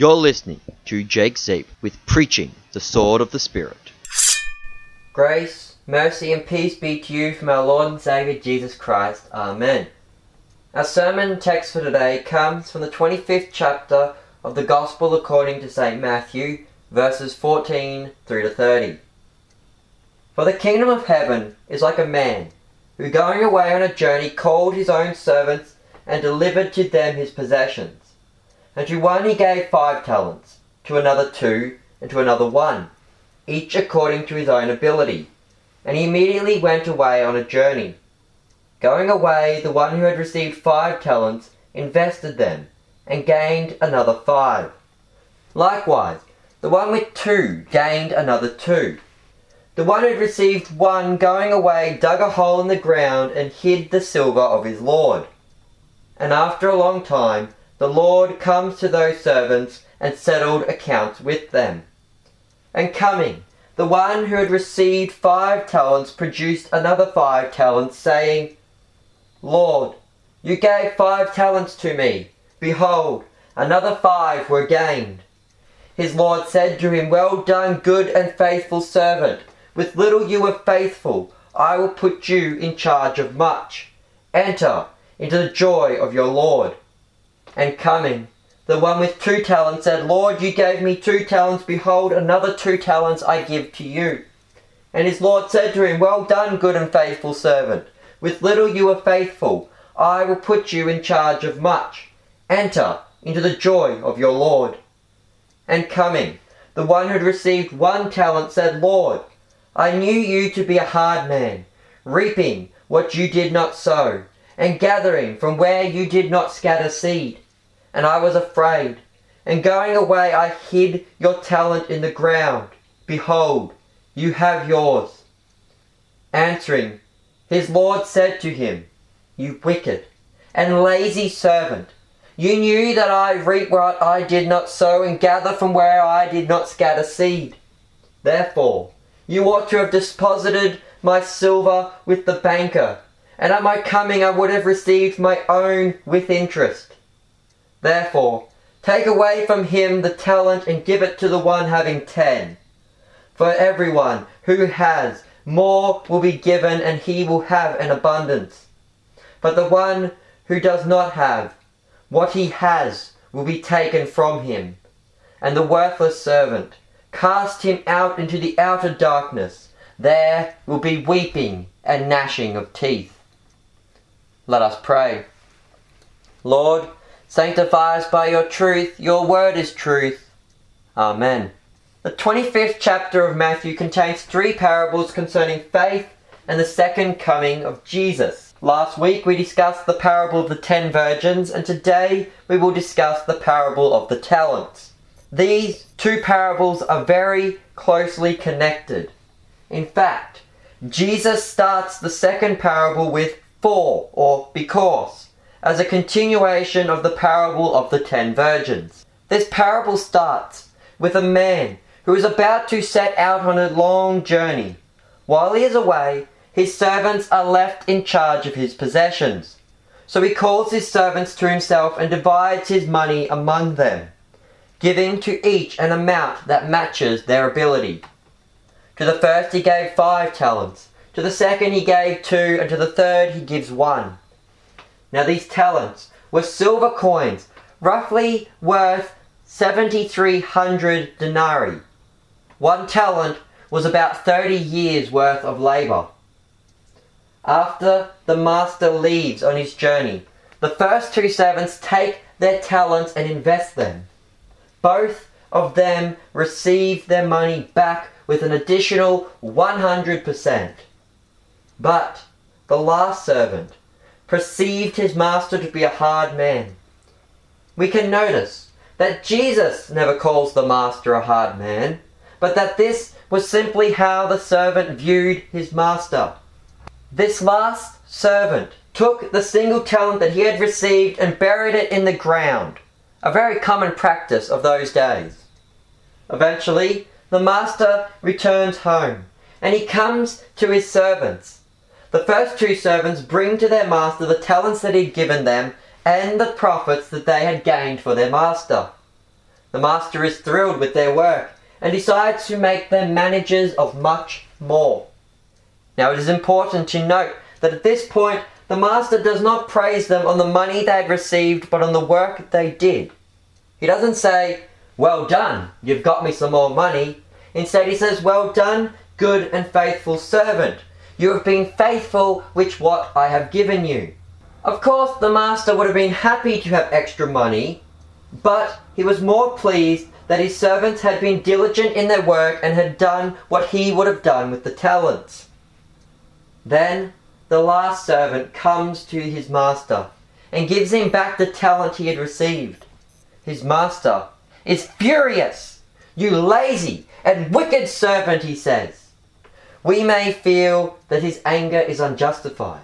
You're listening to Jake Zabel with Preaching the Sword of the Spirit. Grace, mercy, and peace be to you from our Lord and Saviour Jesus Christ. Amen. Our sermon text for today comes from the 25th chapter of the Gospel according to St. Matthew, verses 14 through to 30. For the kingdom of heaven is like a man who going away on a journey called his own servants and delivered to them his possessions. And to one he gave five talents, to another two, and to another one, each according to his own ability. And he immediately went away on a journey. Going away, the one who had received five talents invested them, and gained another five. Likewise, the one with two gained another two. The one who had received one going away dug a hole in the ground and hid the silver of his Lord. And after a long time, the Lord comes to those servants and settled accounts with them. And coming, the one who had received five talents produced another five talents, saying, Lord, you gave five talents to me. Behold, another five were gained. His Lord said to him, Well done, good and faithful servant. With little you were faithful, I will put you in charge of much. Enter into the joy of your Lord. And coming, the one with two talents said, Lord, you gave me two talents. Behold, another two talents I give to you. And his Lord said to him, Well done, good and faithful servant. With little you were faithful. I will put you in charge of much. Enter into the joy of your Lord. And coming, the one who had received one talent said, Lord, I knew you to be a hard man, reaping what you did not sow, and gathering from where you did not scatter seed. And I was afraid, and going away I hid your talent in the ground. Behold, you have yours. Answering, his Lord said to him, You wicked and lazy servant, you knew that I reap what I did not sow and gather from where I did not scatter seed. Therefore, you ought to have deposited my silver with the banker and at my coming I would have received my own with interest. Therefore, take away from him the talent and give it to the one having ten. For everyone who has, more will be given and he will have an abundance. But the one who does not have, what he has will be taken from him. And the worthless servant, cast him out into the outer darkness. There will be weeping and gnashing of teeth. Let us pray. Lord, sanctify us by your truth. Your word is truth. Amen. The 25th chapter of Matthew contains three parables concerning faith and the second coming of Jesus. Last week we discussed the parable of the ten virgins, and today we will discuss the parable of the talents. These two parables are very closely connected. In fact, Jesus starts the second parable with for or because, as a continuation of the parable of the ten virgins. This parable starts with a man who is about to set out on a long journey. While he is away, his servants are left in charge of his possessions. So he calls his servants to himself and divides his money among them, giving to each an amount that matches their ability. To the first he gave five talents to the second he gave two, and to the third he gives one. Now these talents were silver coins, roughly worth 7,300 denarii. One talent was about 30 years' worth of labour. After the master leaves on his journey, the first two servants take their talents and invest them. Both of them receive their money back with an additional 100%. But the last servant perceived his master to be a hard man. We can notice that Jesus never calls the master a hard man, but that this was simply how the servant viewed his master. This last servant took the single talent that he had received and buried it in the ground, a very common practice of those days. Eventually, the master returns home, and he comes to his servants the first two servants bring to their master the talents that he'd given them and the profits that they had gained for their master. The master is thrilled with their work and decides to make them managers of much more. Now it is important to note that at this point the master does not praise them on the money they had received but on the work they did. He doesn't say, Well done, you've got me some more money. Instead, he says, Well done, good and faithful servant. You have been faithful with what I have given you. Of course, the master would have been happy to have extra money, but he was more pleased that his servants had been diligent in their work and had done what he would have done with the talents. Then the last servant comes to his master and gives him back the talent he had received. His master is furious. You lazy and wicked servant, he says. We may feel that his anger is unjustified.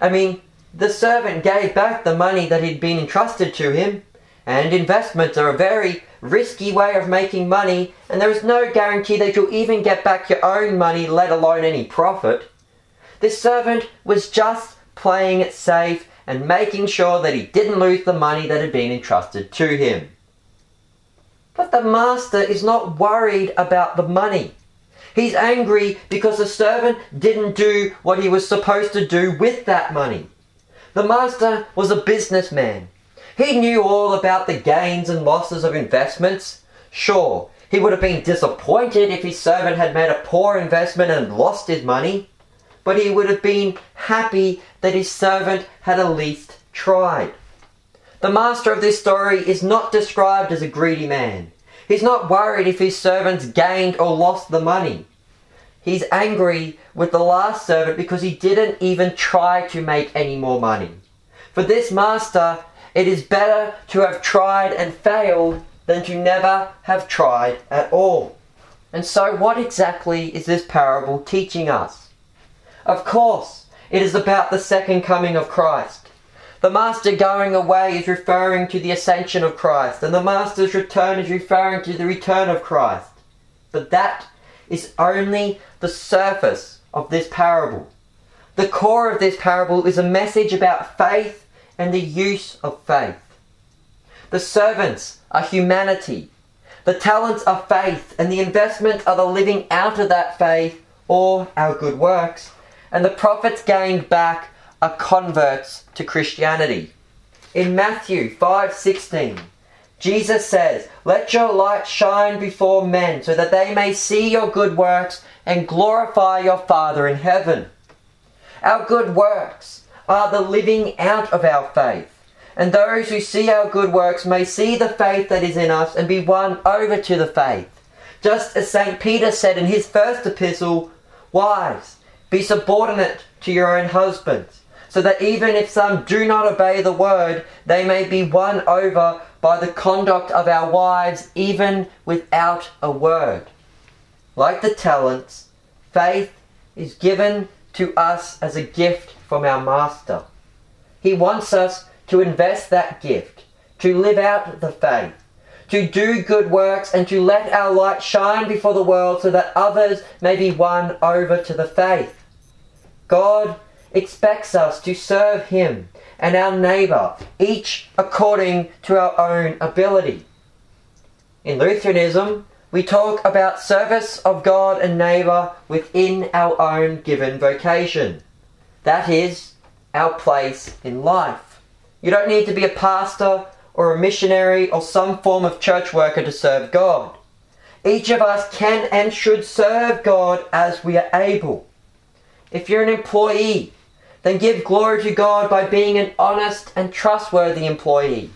I mean, the servant gave back the money that had been entrusted to him, and investments are a very risky way of making money, and there is no guarantee that you'll even get back your own money, let alone any profit. This servant was just playing it safe and making sure that he didn't lose the money that had been entrusted to him. But the master is not worried about the money. He's angry because the servant didn't do what he was supposed to do with that money. The master was a businessman. He knew all about the gains and losses of investments. Sure, he would have been disappointed if his servant had made a poor investment and lost his money, but he would have been happy that his servant had at least tried. The master of this story is not described as a greedy man. He's not worried if his servants gained or lost the money. He's angry with the last servant because he didn't even try to make any more money. For this master, it is better to have tried and failed than to never have tried at all. And so, what exactly is this parable teaching us? Of course, it is about the second coming of Christ. The Master going away is referring to the ascension of Christ, and the Master's return is referring to the return of Christ. But that is only the surface of this parable. The core of this parable is a message about faith and the use of faith. The servants are humanity. The talents are faith, and the investment are the living out of that faith or our good works. And the profits gained back are converts to Christianity. In Matthew 5:16, Jesus says, Let your light shine before men so that they may see your good works and glorify your Father in heaven. Our good works are the living out of our faith. And those who see our good works may see the faith that is in us and be won over to the faith. Just as St. Peter said in his first epistle, Wives, be subordinate to your own husbands, so that even if some do not obey the word, they may be won over by the conduct of our wives, even without a word. Like the talents, faith is given to us as a gift from our Master. He wants us to invest that gift, to live out the faith, to do good works, and to let our light shine before the world so that others may be won over to the faith. God expects us to serve Him and our neighbour, each according to our own ability. In Lutheranism, we talk about service of God and neighbour within our own given vocation. That is, our place in life. You don't need to be a pastor or a missionary or some form of church worker to serve God. Each of us can and should serve God as we are able. If you're an employee, then give glory to God by being an honest and trustworthy employee.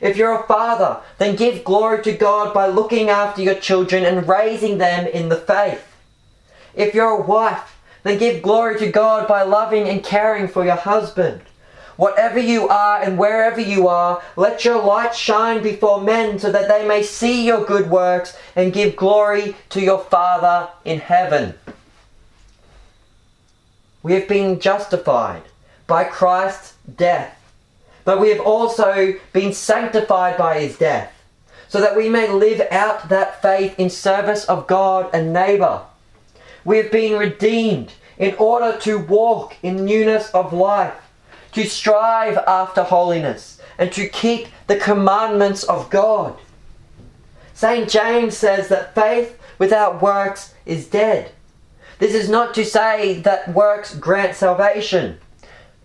If you're a father, then give glory to God by looking after your children and raising them in the faith. If you're a wife, then give glory to God by loving and caring for your husband. Whatever you are and wherever you are, let your light shine before men so that they may see your good works and give glory to your Father in heaven. We have been justified by Christ's death, but we have also been sanctified by his death, so that we may live out that faith in service of God and neighbour. We have been redeemed in order to walk in newness of life, to strive after holiness, and to keep the commandments of God. St. James says that faith without works is dead. This is not to say that works grant salvation,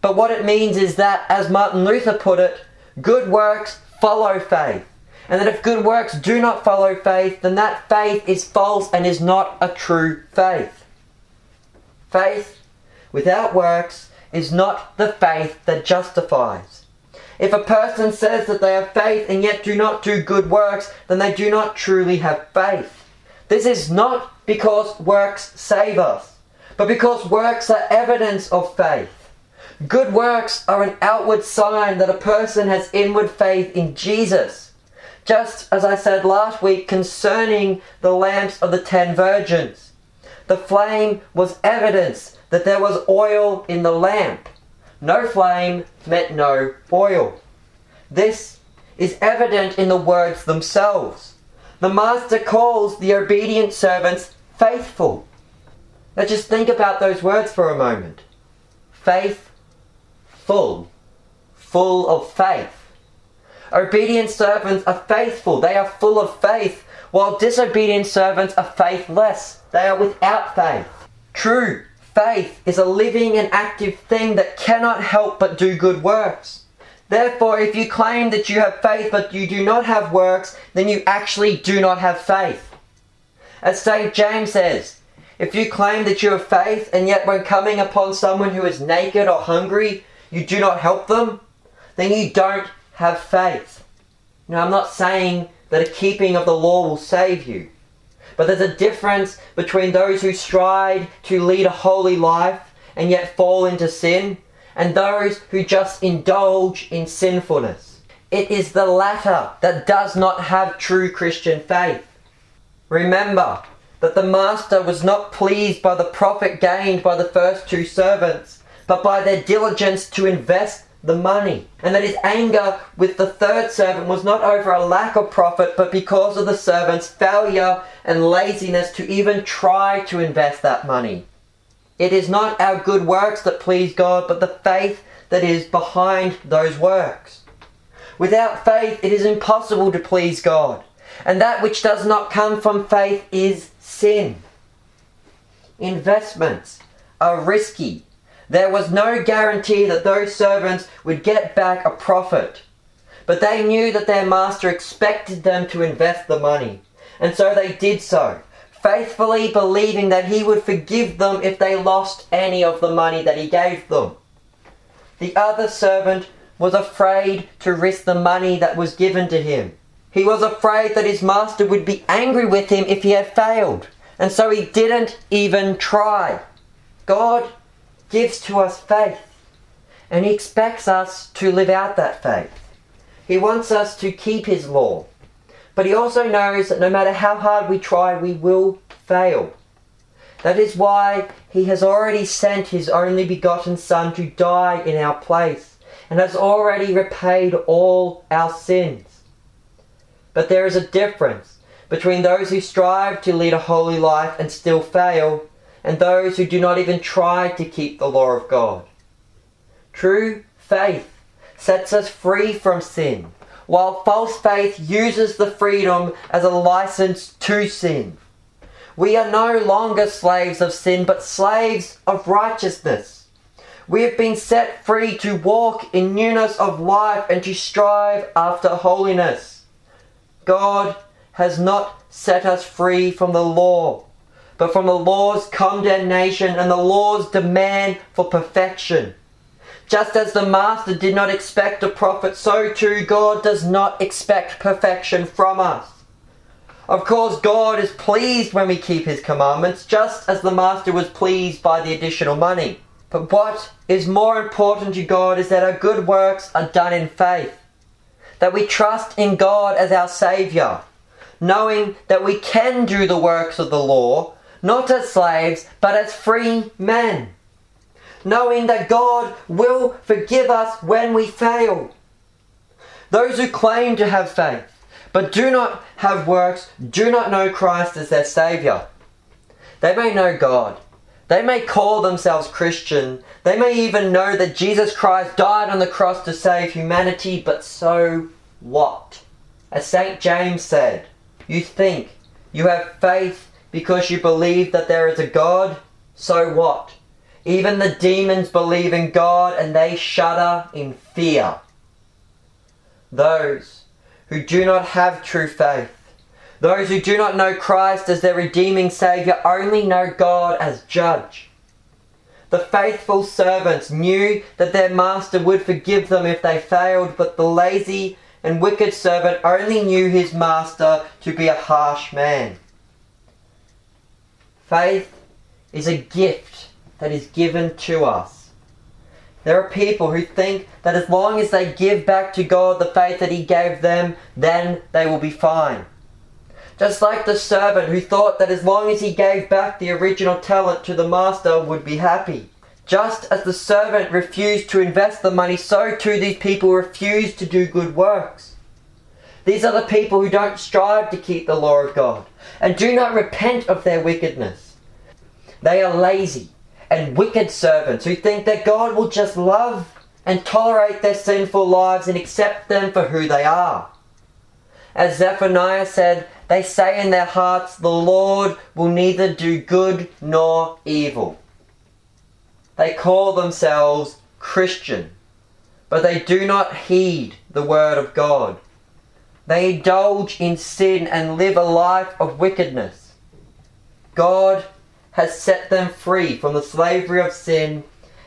but what it means is that, as Martin Luther put it, good works follow faith. And that if good works do not follow faith, then that faith is false and is not a true faith. Faith without works is not the faith that justifies. If a person says that they have faith and yet do not do good works, then they do not truly have faith. This is not because works save us, but because works are evidence of faith. Good works are an outward sign that a person has inward faith in Jesus. Just as I said last week concerning the lamps of the ten virgins, the flame was evidence that there was oil in the lamp. No flame meant no oil. This is evident in the words themselves. The master calls the obedient servants faithful. Now just think about those words for a moment. Faith, full, full of faith. Obedient servants are faithful, they are full of faith, while disobedient servants are faithless, they are without faith. True faith is a living and active thing that cannot help but do good works. Therefore, if you claim that you have faith but you do not have works, then you actually do not have faith. As St. James says, if you claim that you have faith and yet when coming upon someone who is naked or hungry, you do not help them, then you don't have faith. Now, I'm not saying that a keeping of the law will save you. But there's a difference between those who strive to lead a holy life and yet fall into sin and those who just indulge in sinfulness. It is the latter that does not have true Christian faith. Remember that the master was not pleased by the profit gained by the first two servants, but by their diligence to invest the money. And that his anger with the third servant was not over a lack of profit, but because of the servant's failure and laziness to even try to invest that money. It is not our good works that please God, but the faith that is behind those works. Without faith, it is impossible to please God. And that which does not come from faith is sin. Investments are risky there was no guarantee that those servants would get back a profit. But they knew that their master expected them to invest the money. And so they did so, faithfully believing that he would forgive them if they lost any of the money that he gave them. The other servant was afraid to risk the money that was given to him. He was afraid that his master would be angry with him if he had failed. And so he didn't even try. God gives to us faith. And He expects us to live out that faith. He wants us to keep His law. But He also knows that no matter how hard we try, we will fail. That is why He has already sent His only begotten Son to die in our place and has already repaid all our sins. But there is a difference between those who strive to lead a holy life and still fail and those who do not even try to keep the law of God. True faith sets us free from sin, while false faith uses the freedom as a license to sin. We are no longer slaves of sin, but slaves of righteousness. We have been set free to walk in newness of life and to strive after holiness. God has not set us free from the law, but from the law's condemnation and the law's demand for perfection. Just as the Master did not expect a profit, so too God does not expect perfection from us. Of course, God is pleased when we keep His commandments, just as the Master was pleased by the additional money. But what is more important to God is that our good works are done in faith, that we trust in God as our Saviour, knowing that we can do the works of the law not as slaves, but as free men, knowing that God will forgive us when we fail. Those who claim to have faith, but do not have works, do not know Christ as their Saviour. They may know God. They may call themselves Christian. They may even know that Jesus Christ died on the cross to save humanity, but so what? As St. James said, you think you have faith because you believe that there is a God, so what? Even the demons believe in God and they shudder in fear. Those who do not have true faith, those who do not know Christ as their redeeming Saviour, only know God as judge. The faithful servants knew that their master would forgive them if they failed, but the lazy and wicked servant only knew his master to be a harsh man. Faith is a gift that is given to us. There are people who think that as long as they give back to God the faith that He gave them, then they will be fine. Just like the servant who thought that as long as he gave back the original talent to the master would be happy. Just as the servant refused to invest the money, so too these people refuse to do good works. These are the people who don't strive to keep the law of God and do not repent of their wickedness. They are lazy and wicked servants who think that God will just love and tolerate their sinful lives and accept them for who they are. As Zephaniah said, they say in their hearts, The Lord will neither do good nor evil. They call themselves Christian, but they do not heed the word of God. They indulge in sin and live a life of wickedness. God has set them free from the slavery of sin,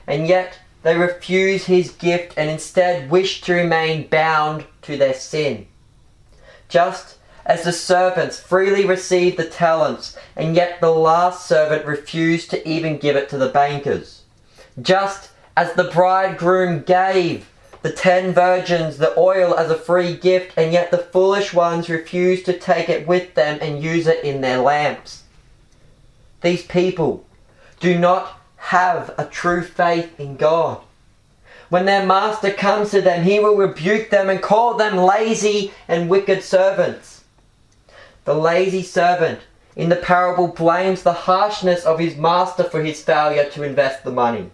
and yet they refuse his gift and instead wish to remain bound to their sin. Just as the servants freely received the talents, and yet the last servant refused to even give it to the bankers. Just as the bridegroom gave the ten virgins the oil as a free gift, and yet the foolish ones refused to take it with them and use it in their lamps. These people do not have a true faith in God. When their master comes to them, he will rebuke them and call them lazy and wicked servants. The lazy servant in the parable blames the harshness of his master for his failure to invest the money.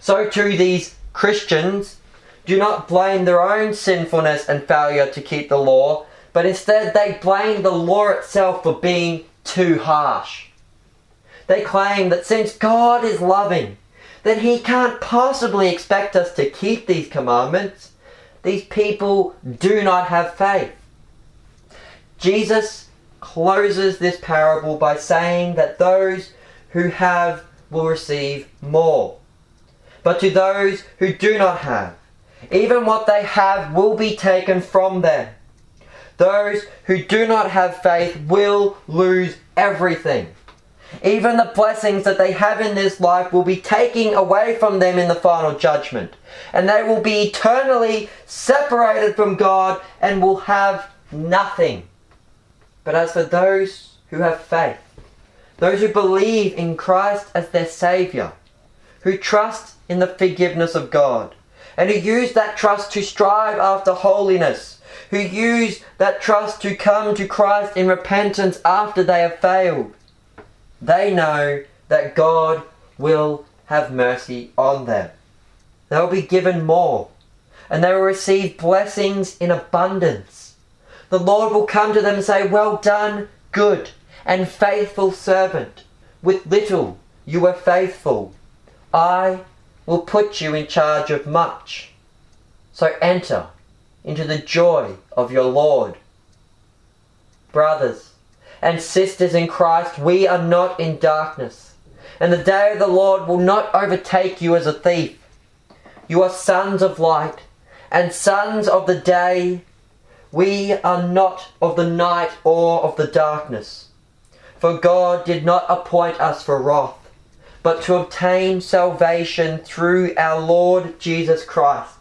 So too these Christians do not blame their own sinfulness and failure to keep the law, but instead they blame the law itself for being too harsh. They claim that since God is loving, that He can't possibly expect us to keep these commandments. These people do not have faith. Jesus closes this parable by saying that those who have will receive more. But to those who do not have, even what they have will be taken from them. Those who do not have faith will lose everything. Even the blessings that they have in this life will be taken away from them in the final judgment. And they will be eternally separated from God and will have nothing. But as for those who have faith, those who believe in Christ as their Saviour, who trust in the forgiveness of God, and who use that trust to strive after holiness, who use that trust to come to Christ in repentance after they have failed, they know that God will have mercy on them. They will be given more, and they will receive blessings in abundance. The Lord will come to them and say, Well done, good and faithful servant. With little you were faithful. I will put you in charge of much. So enter into the joy of your Lord. Brothers, and sisters in Christ, we are not in darkness, and the day of the Lord will not overtake you as a thief. You are sons of light and sons of the day. We are not of the night or of the darkness. For God did not appoint us for wrath, but to obtain salvation through our Lord Jesus Christ,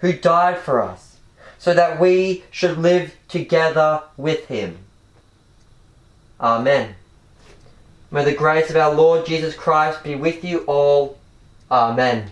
who died for us, so that we should live together with him. Amen. May the grace of our Lord Jesus Christ be with you all. Amen.